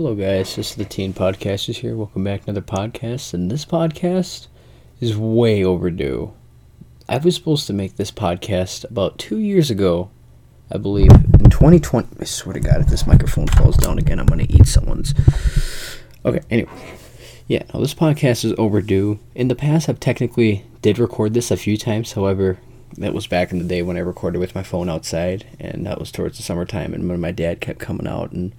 Hello, guys. This is the Teen Podcasters here. Welcome back to another podcast. And this podcast is way overdue. I was supposed to make this podcast about two years ago, I believe, in 2020. I swear to God, if this microphone falls down again, I'm going to eat someone's. Okay, anyway. Yeah, this podcast is overdue. In the past, I've technically did record this a few times. However, that was back in the day when I recorded with my phone outside, and that was towards the summertime. And when my dad kept coming out, and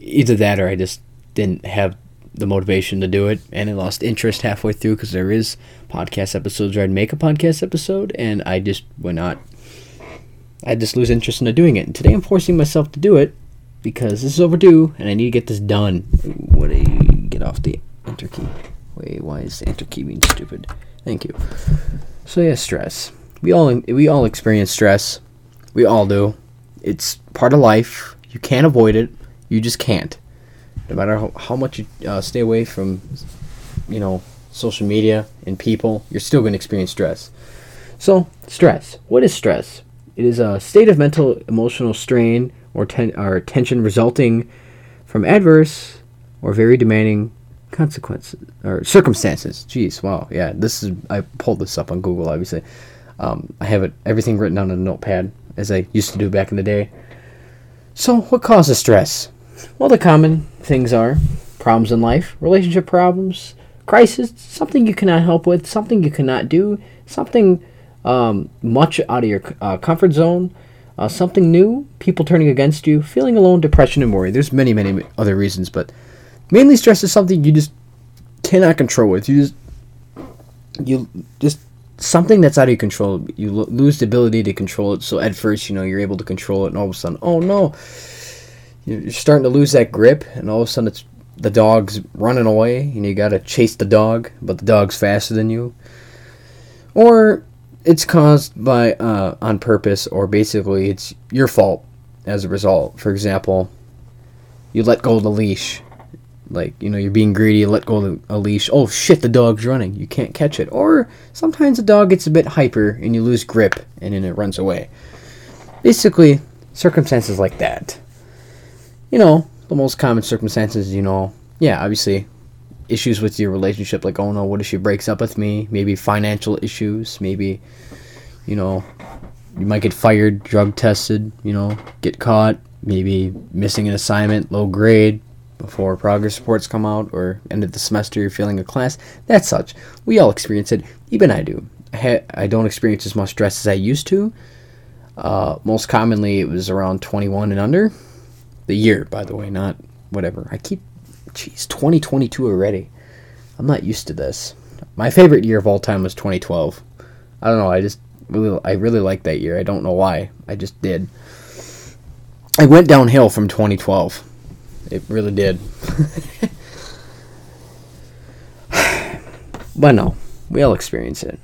either that or I just didn't have the motivation to do it, and I lost interest halfway through because there is podcast episodes where I'd make a podcast episode, and I just would not. I just lose interest in doing it. And today I'm forcing myself to do it because this is overdue, and I need to get this done. What do you get off the enter key? Wait, why is the enter key being stupid? Thank you. So yeah, stress. We all we all experience stress. We all do. It's part of life. You can't avoid it. You just can't. No matter how, how much you uh, stay away from, you know, social media and people, you're still going to experience stress. So, stress. What is stress? It is a state of mental emotional strain or, ten- or tension resulting from adverse or very demanding consequences or circumstances. Jeez, wow, yeah. This is I pulled this up on Google. Obviously, um, I have it everything written down on a notepad as I used to do back in the day. So, what causes stress? Well, the common things are problems in life, relationship problems, crisis, something you cannot help with, something you cannot do, something um, much out of your uh, comfort zone, uh, something new, people turning against you, feeling alone, depression, and worry. There's many, many other reasons, but mainly stress is something you just cannot control with. You just you just something that's out of your control. You lo- lose the ability to control it. So at first, you know, you're able to control it, and all of a sudden, oh no, you're starting to lose that grip, and all of a sudden, it's the dog's running away, and you gotta chase the dog, but the dog's faster than you. Or it's caused by uh, on purpose, or basically it's your fault as a result. For example, you let go of the leash. Like you know you're being greedy let go of a leash. Oh shit the dog's running. You can't catch it. Or sometimes the dog gets a bit hyper and you lose grip and then it runs away. Basically circumstances like that you know the most common circumstances you know yeah obviously issues with your relationship like oh no what if she breaks up with me maybe financial issues maybe you know you might get fired drug tested you know get caught maybe missing an assignment low grade before progress reports come out or end of the semester you're failing a class. That's such. We all experience it. Even I do. I, I don't experience as much stress as I used to. Uh, most commonly, it was around 21 and under. The year, by the way, not whatever. I keep, jeez, 2022 already. I'm not used to this. My favorite year of all time was 2012. I don't know. I just really, I really liked that year. I don't know why. I just did. I went downhill from 2012 it really did. but no, we all experience it.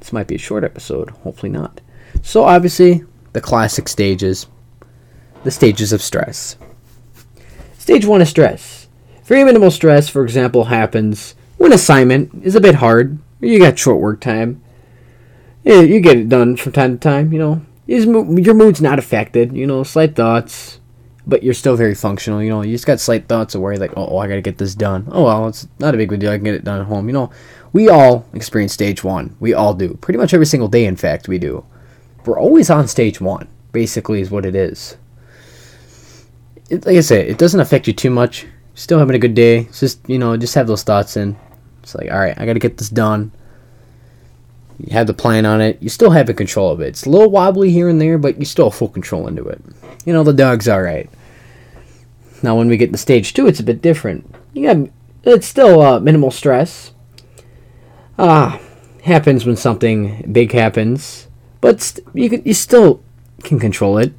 This might be a short episode, hopefully not. So, obviously, the classic stages the stages of stress. Stage one is stress. Very minimal stress, for example, happens when assignment is a bit hard, you got short work time. You get it done from time to time, you know. Your mood's not affected, you know, slight thoughts, but you're still very functional. You know, you just got slight thoughts of worry, like, oh, I gotta get this done. Oh well, it's not a big deal. I can get it done at home. You know, we all experience stage one. We all do. Pretty much every single day, in fact, we do. We're always on stage one. Basically, is what it is. It, like I said, it doesn't affect you too much. Still having a good day. It's just you know, just have those thoughts in. It's like, all right, I gotta get this done. You have the plan on it. You still have a control of it. It's a little wobbly here and there, but you still have full control into it. You know, the dog's alright. Now, when we get to stage two, it's a bit different. Yeah, it's still uh, minimal stress. Ah, happens when something big happens, but st- you can, you still can control it.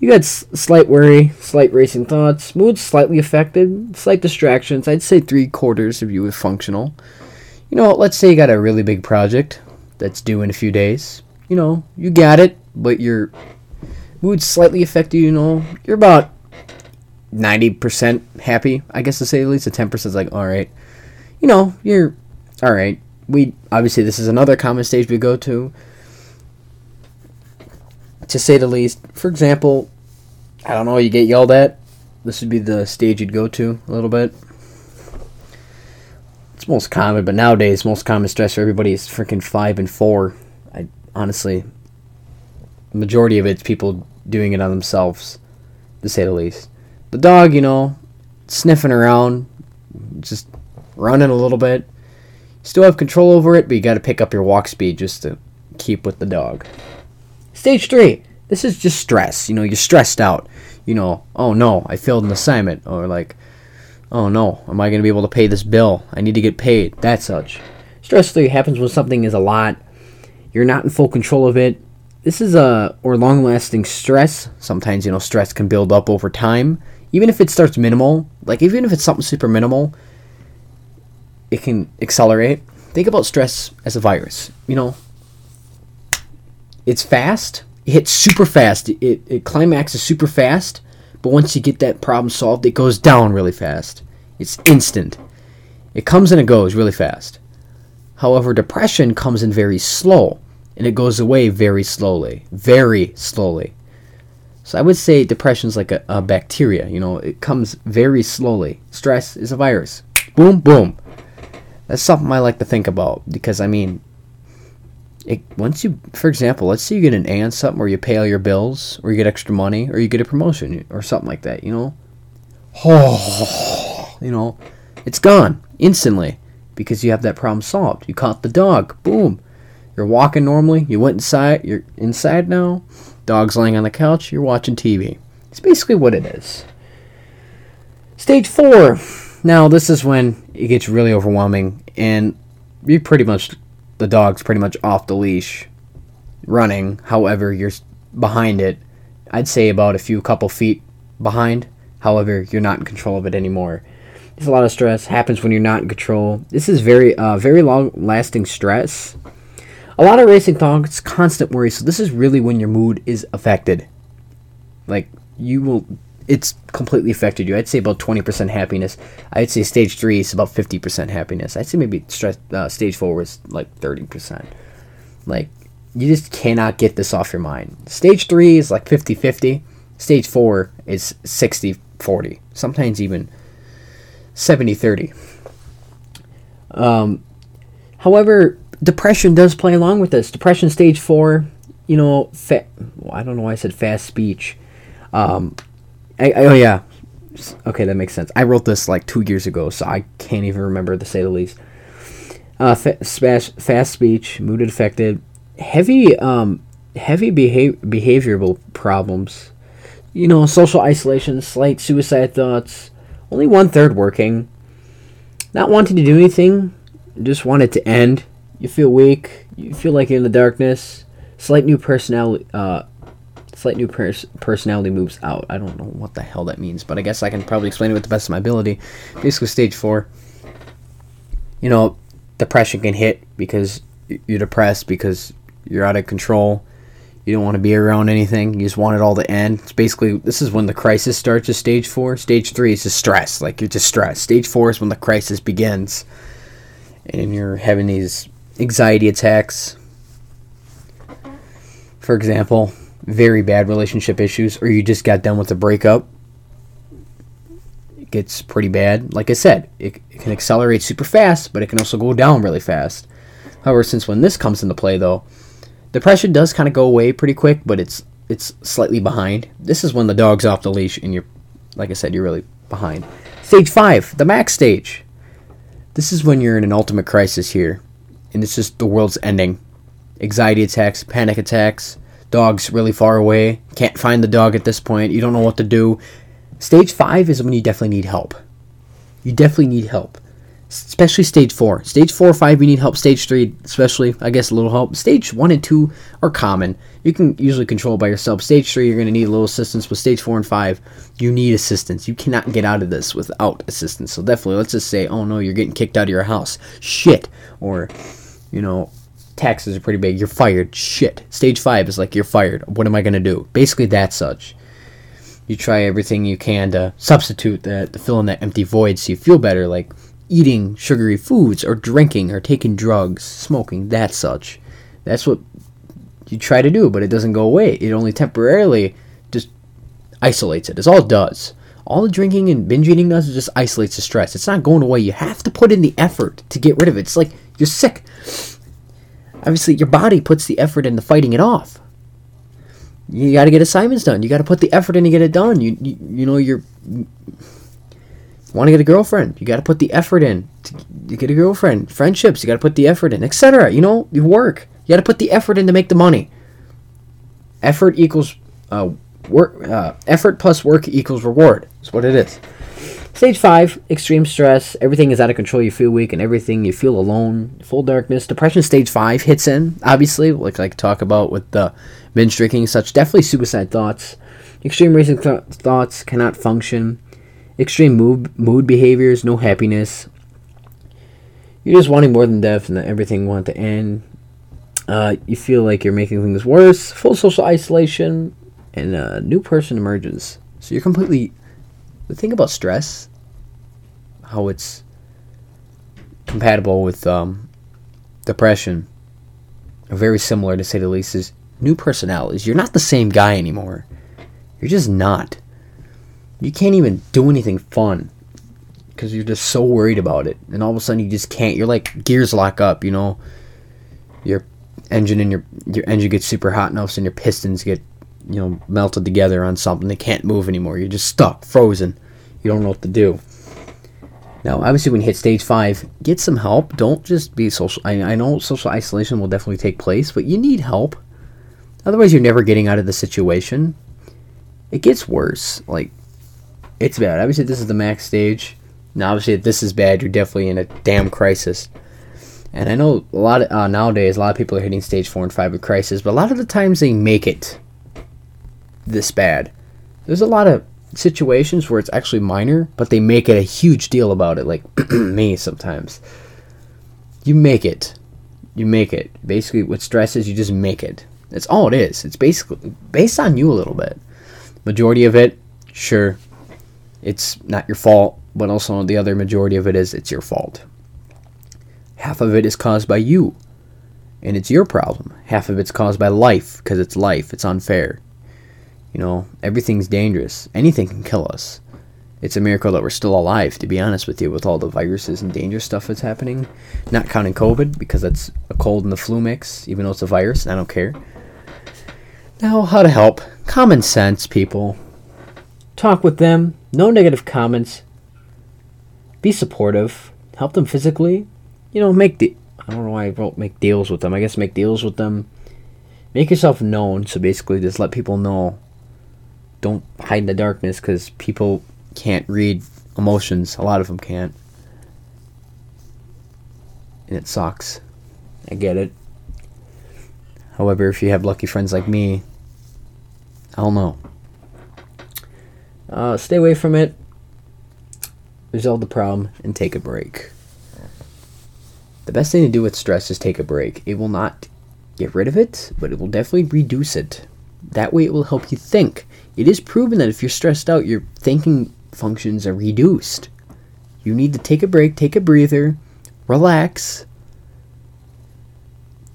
You got s- slight worry, slight racing thoughts, mood slightly affected, slight distractions. I'd say three quarters of you is functional. You know, let's say you got a really big project that's due in a few days. You know, you got it, but your mood's slightly affected. You know, you're about ninety percent happy, I guess to say at least. The ten percent is like, all right, you know, you're all right. We obviously this is another common stage we go to. To say the least, for example, I don't know, you get yelled at, this would be the stage you'd go to a little bit. It's most common, but nowadays most common stress for everybody is freaking five and four. I honestly, majority of it's people doing it on themselves, to say the least. The dog, you know, sniffing around, just running a little bit. Still have control over it, but you got to pick up your walk speed just to keep with the dog. Stage three. This is just stress. You know, you're stressed out. You know, oh no, I failed an assignment, or like, oh no, am I going to be able to pay this bill? I need to get paid. That such. Stress three happens when something is a lot. You're not in full control of it. This is a or long-lasting stress. Sometimes you know stress can build up over time, even if it starts minimal. Like even if it's something super minimal, it can accelerate. Think about stress as a virus. You know, it's fast. It hits super fast. It, it, it climaxes super fast. But once you get that problem solved, it goes down really fast. It's instant. It comes and it goes really fast. However, depression comes in very slow and it goes away very slowly. Very slowly. So I would say depression is like a, a bacteria. You know, it comes very slowly. Stress is a virus. Boom, boom. That's something I like to think about because I mean, it, once you, for example, let's say you get an A on something, or you pay all your bills, or you get extra money, or you get a promotion, or something like that. You know, oh, you know, it's gone instantly because you have that problem solved. You caught the dog. Boom. You're walking normally. You went inside. You're inside now. Dog's laying on the couch. You're watching TV. It's basically what it is. Stage four. Now, this is when it gets really overwhelming, and you pretty much, the dog's pretty much off the leash, running. However, you're behind it. I'd say about a few couple feet behind. However, you're not in control of it anymore. It's a lot of stress. Happens when you're not in control. This is very, uh, very long-lasting stress. A lot of racing dogs, constant worry. So this is really when your mood is affected. Like you will it's completely affected you. I'd say about 20% happiness. I'd say stage three is about 50% happiness. I'd say maybe stress, uh, stage four was like 30%. Like, you just cannot get this off your mind. Stage three is like 50 50. Stage four is 60 40. Sometimes even 70 30. Um, however, depression does play along with this. Depression stage four, you know, fa- well, I don't know why I said fast speech. Um, I, oh yeah, okay, that makes sense. I wrote this like two years ago, so I can't even remember to say the least. Uh, fa- fast, fast speech, mood affected, heavy, um, heavy behav- behavioral problems. You know, social isolation, slight suicide thoughts. Only one third working. Not wanting to do anything, just want it to end. You feel weak. You feel like you're in the darkness. Slight new personality. Uh, slight new pers- personality moves out. I don't know what the hell that means, but I guess I can probably explain it with the best of my ability. Basically, stage four. You know, depression can hit because you're depressed because you're out of control. You don't want to be around anything. You just want it all to end. It's basically this is when the crisis starts. Is stage four. Stage three is just stress. Like you're just stressed. Stage four is when the crisis begins, and you're having these anxiety attacks. For example, very bad relationship issues, or you just got done with a breakup, it gets pretty bad. Like I said, it, it can accelerate super fast, but it can also go down really fast. However, since when this comes into play, though, depression does kind of go away pretty quick, but it's it's slightly behind. This is when the dog's off the leash and you're, like I said, you're really behind. Stage five, the max stage. This is when you're in an ultimate crisis here, and it's just the world's ending. Anxiety attacks, panic attacks, Dog's really far away. Can't find the dog at this point. You don't know what to do. Stage five is when you definitely need help. You definitely need help. Especially stage four. Stage four or five, you need help. Stage three, especially, I guess, a little help. Stage one and two are common. You can usually control by yourself. Stage three, you're going to need a little assistance. But stage four and five, you need assistance. You cannot get out of this without assistance. So definitely, let's just say, oh no, you're getting kicked out of your house. Shit. Or, you know, taxes are pretty big. You're fired. Shit. Stage five is like you're fired. What am I gonna do? Basically, that's such. You try everything you can to substitute that, to fill in that empty void, so you feel better. Like eating sugary foods, or drinking, or taking drugs, smoking. That such. That's what you try to do, but it doesn't go away. It only temporarily just isolates it. It's all it does. All the drinking and binge eating does is just isolates the stress. It's not going away. You have to put in the effort to get rid of it. It's like you're sick. Obviously, your body puts the effort into fighting it off. You got to get assignments done. You got to put the effort in to get it done. You you, you know you're want to get a girlfriend. You got to put the effort in to get a girlfriend. Friendships, you got to put the effort in, etc. You know, you work. You got to put the effort in to make the money. Effort equals uh, work. Uh, effort plus work equals reward. That's what it is. Stage five, extreme stress. Everything is out of control. You feel weak and everything. You feel alone. Full darkness. Depression stage five hits in. Obviously, like I talk about with the binge drinking such. Definitely suicide thoughts. Extreme racing th- thoughts cannot function. Extreme mood mood behaviors. No happiness. You're just wanting more than death and everything want to end. Uh, you feel like you're making things worse. Full social isolation, and a new person emerges. So you're completely. The thing about stress, how it's compatible with um, depression, very similar to say the least, is new personalities. You're not the same guy anymore. You're just not. You can't even do anything fun because you're just so worried about it, and all of a sudden you just can't. You're like gears lock up, you know. Your engine and your your engine gets super hot enough, and your pistons get you know melted together on something. They can't move anymore. You're just stuck, frozen. You don't know what to do. Now, obviously, when you hit stage five, get some help. Don't just be social. I, I know social isolation will definitely take place, but you need help. Otherwise, you're never getting out of the situation. It gets worse. Like, it's bad. Obviously, this is the max stage. Now, obviously, if this is bad, you're definitely in a damn crisis. And I know a lot of, uh, nowadays, a lot of people are hitting stage four and five of crisis, but a lot of the times they make it this bad. There's a lot of situations where it's actually minor, but they make it a huge deal about it, like me sometimes. You make it. You make it. Basically, what stress is, you just make it. That's all it is. It's basically based on you a little bit. Majority of it, sure, it's not your fault, but also the other majority of it is it's your fault. Half of it is caused by you, and it's your problem. Half of it's caused by life, because it's life. It's unfair. You know, everything's dangerous. Anything can kill us. It's a miracle that we're still alive, to be honest with you, with all the viruses and dangerous stuff that's happening. Not counting COVID, because that's a cold and the flu mix, even though it's a virus, I don't care. Now, how to help. Common sense, people. Talk with them. No negative comments. Be supportive. Help them physically. You know, make the. I don't know why I wrote make deals with them. I guess make deals with them. Make yourself known. So basically, just let people know don't hide in the darkness because people can't read emotions. A lot of them can't. And it sucks. I get it. However, if you have lucky friends like me, I don't know. Uh, stay away from it. Resolve the problem and take a break. The best thing to do with stress is take a break. It will not get rid of it, but it will definitely reduce it. That way, it will help you think. It is proven that if you're stressed out, your thinking functions are reduced. You need to take a break, take a breather, relax.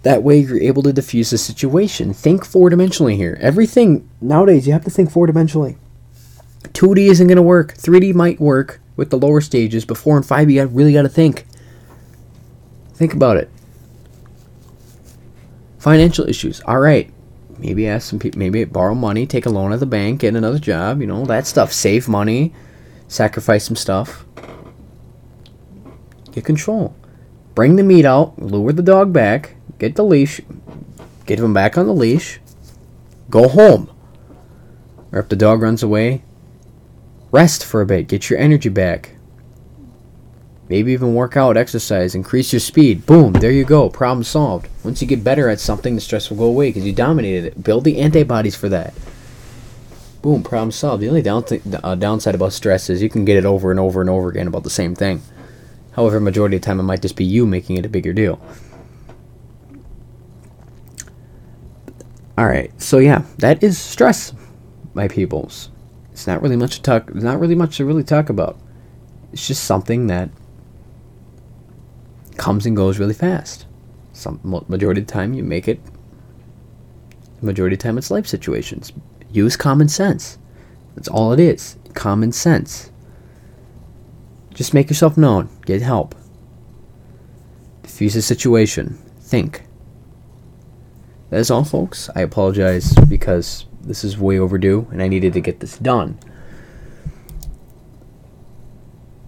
That way, you're able to diffuse the situation. Think four dimensionally here. Everything nowadays, you have to think four dimensionally. 2D isn't going to work. 3D might work with the lower stages, but 4 and 5, you really got to think. Think about it. Financial issues. All right maybe ask some people, maybe borrow money, take a loan at the bank, get another job, you know, that stuff. Save money, sacrifice some stuff. Get control. Bring the meat out, lure the dog back, get the leash, get him back on the leash, go home. Or if the dog runs away, rest for a bit, get your energy back. Maybe even work out, exercise, increase your speed. Boom, there you go. Problem solved. Once you get better at something, the stress will go away because you dominated it. Build the antibodies for that. Boom, problem solved. The only down th- uh, downside about stress is you can get it over and over and over again about the same thing. However, majority of the time it might just be you making it a bigger deal. All right, so yeah, that is stress, my peoples. It's not really much to talk. Not really much to really talk about. It's just something that comes and goes really fast. Some majority of the time you make it. Majority of the time it's life situations. Use common sense. That's all it is. common sense. Just make yourself known. Get help. Diffuse the situation. Think. That is all, folks. I apologize because this is way overdue and I needed to get this done.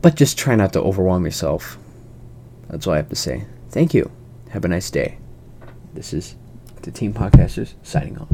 But just try not to overwhelm yourself. That's all I have to say. Thank you. Have a nice day. This is the Teen Podcasters signing off.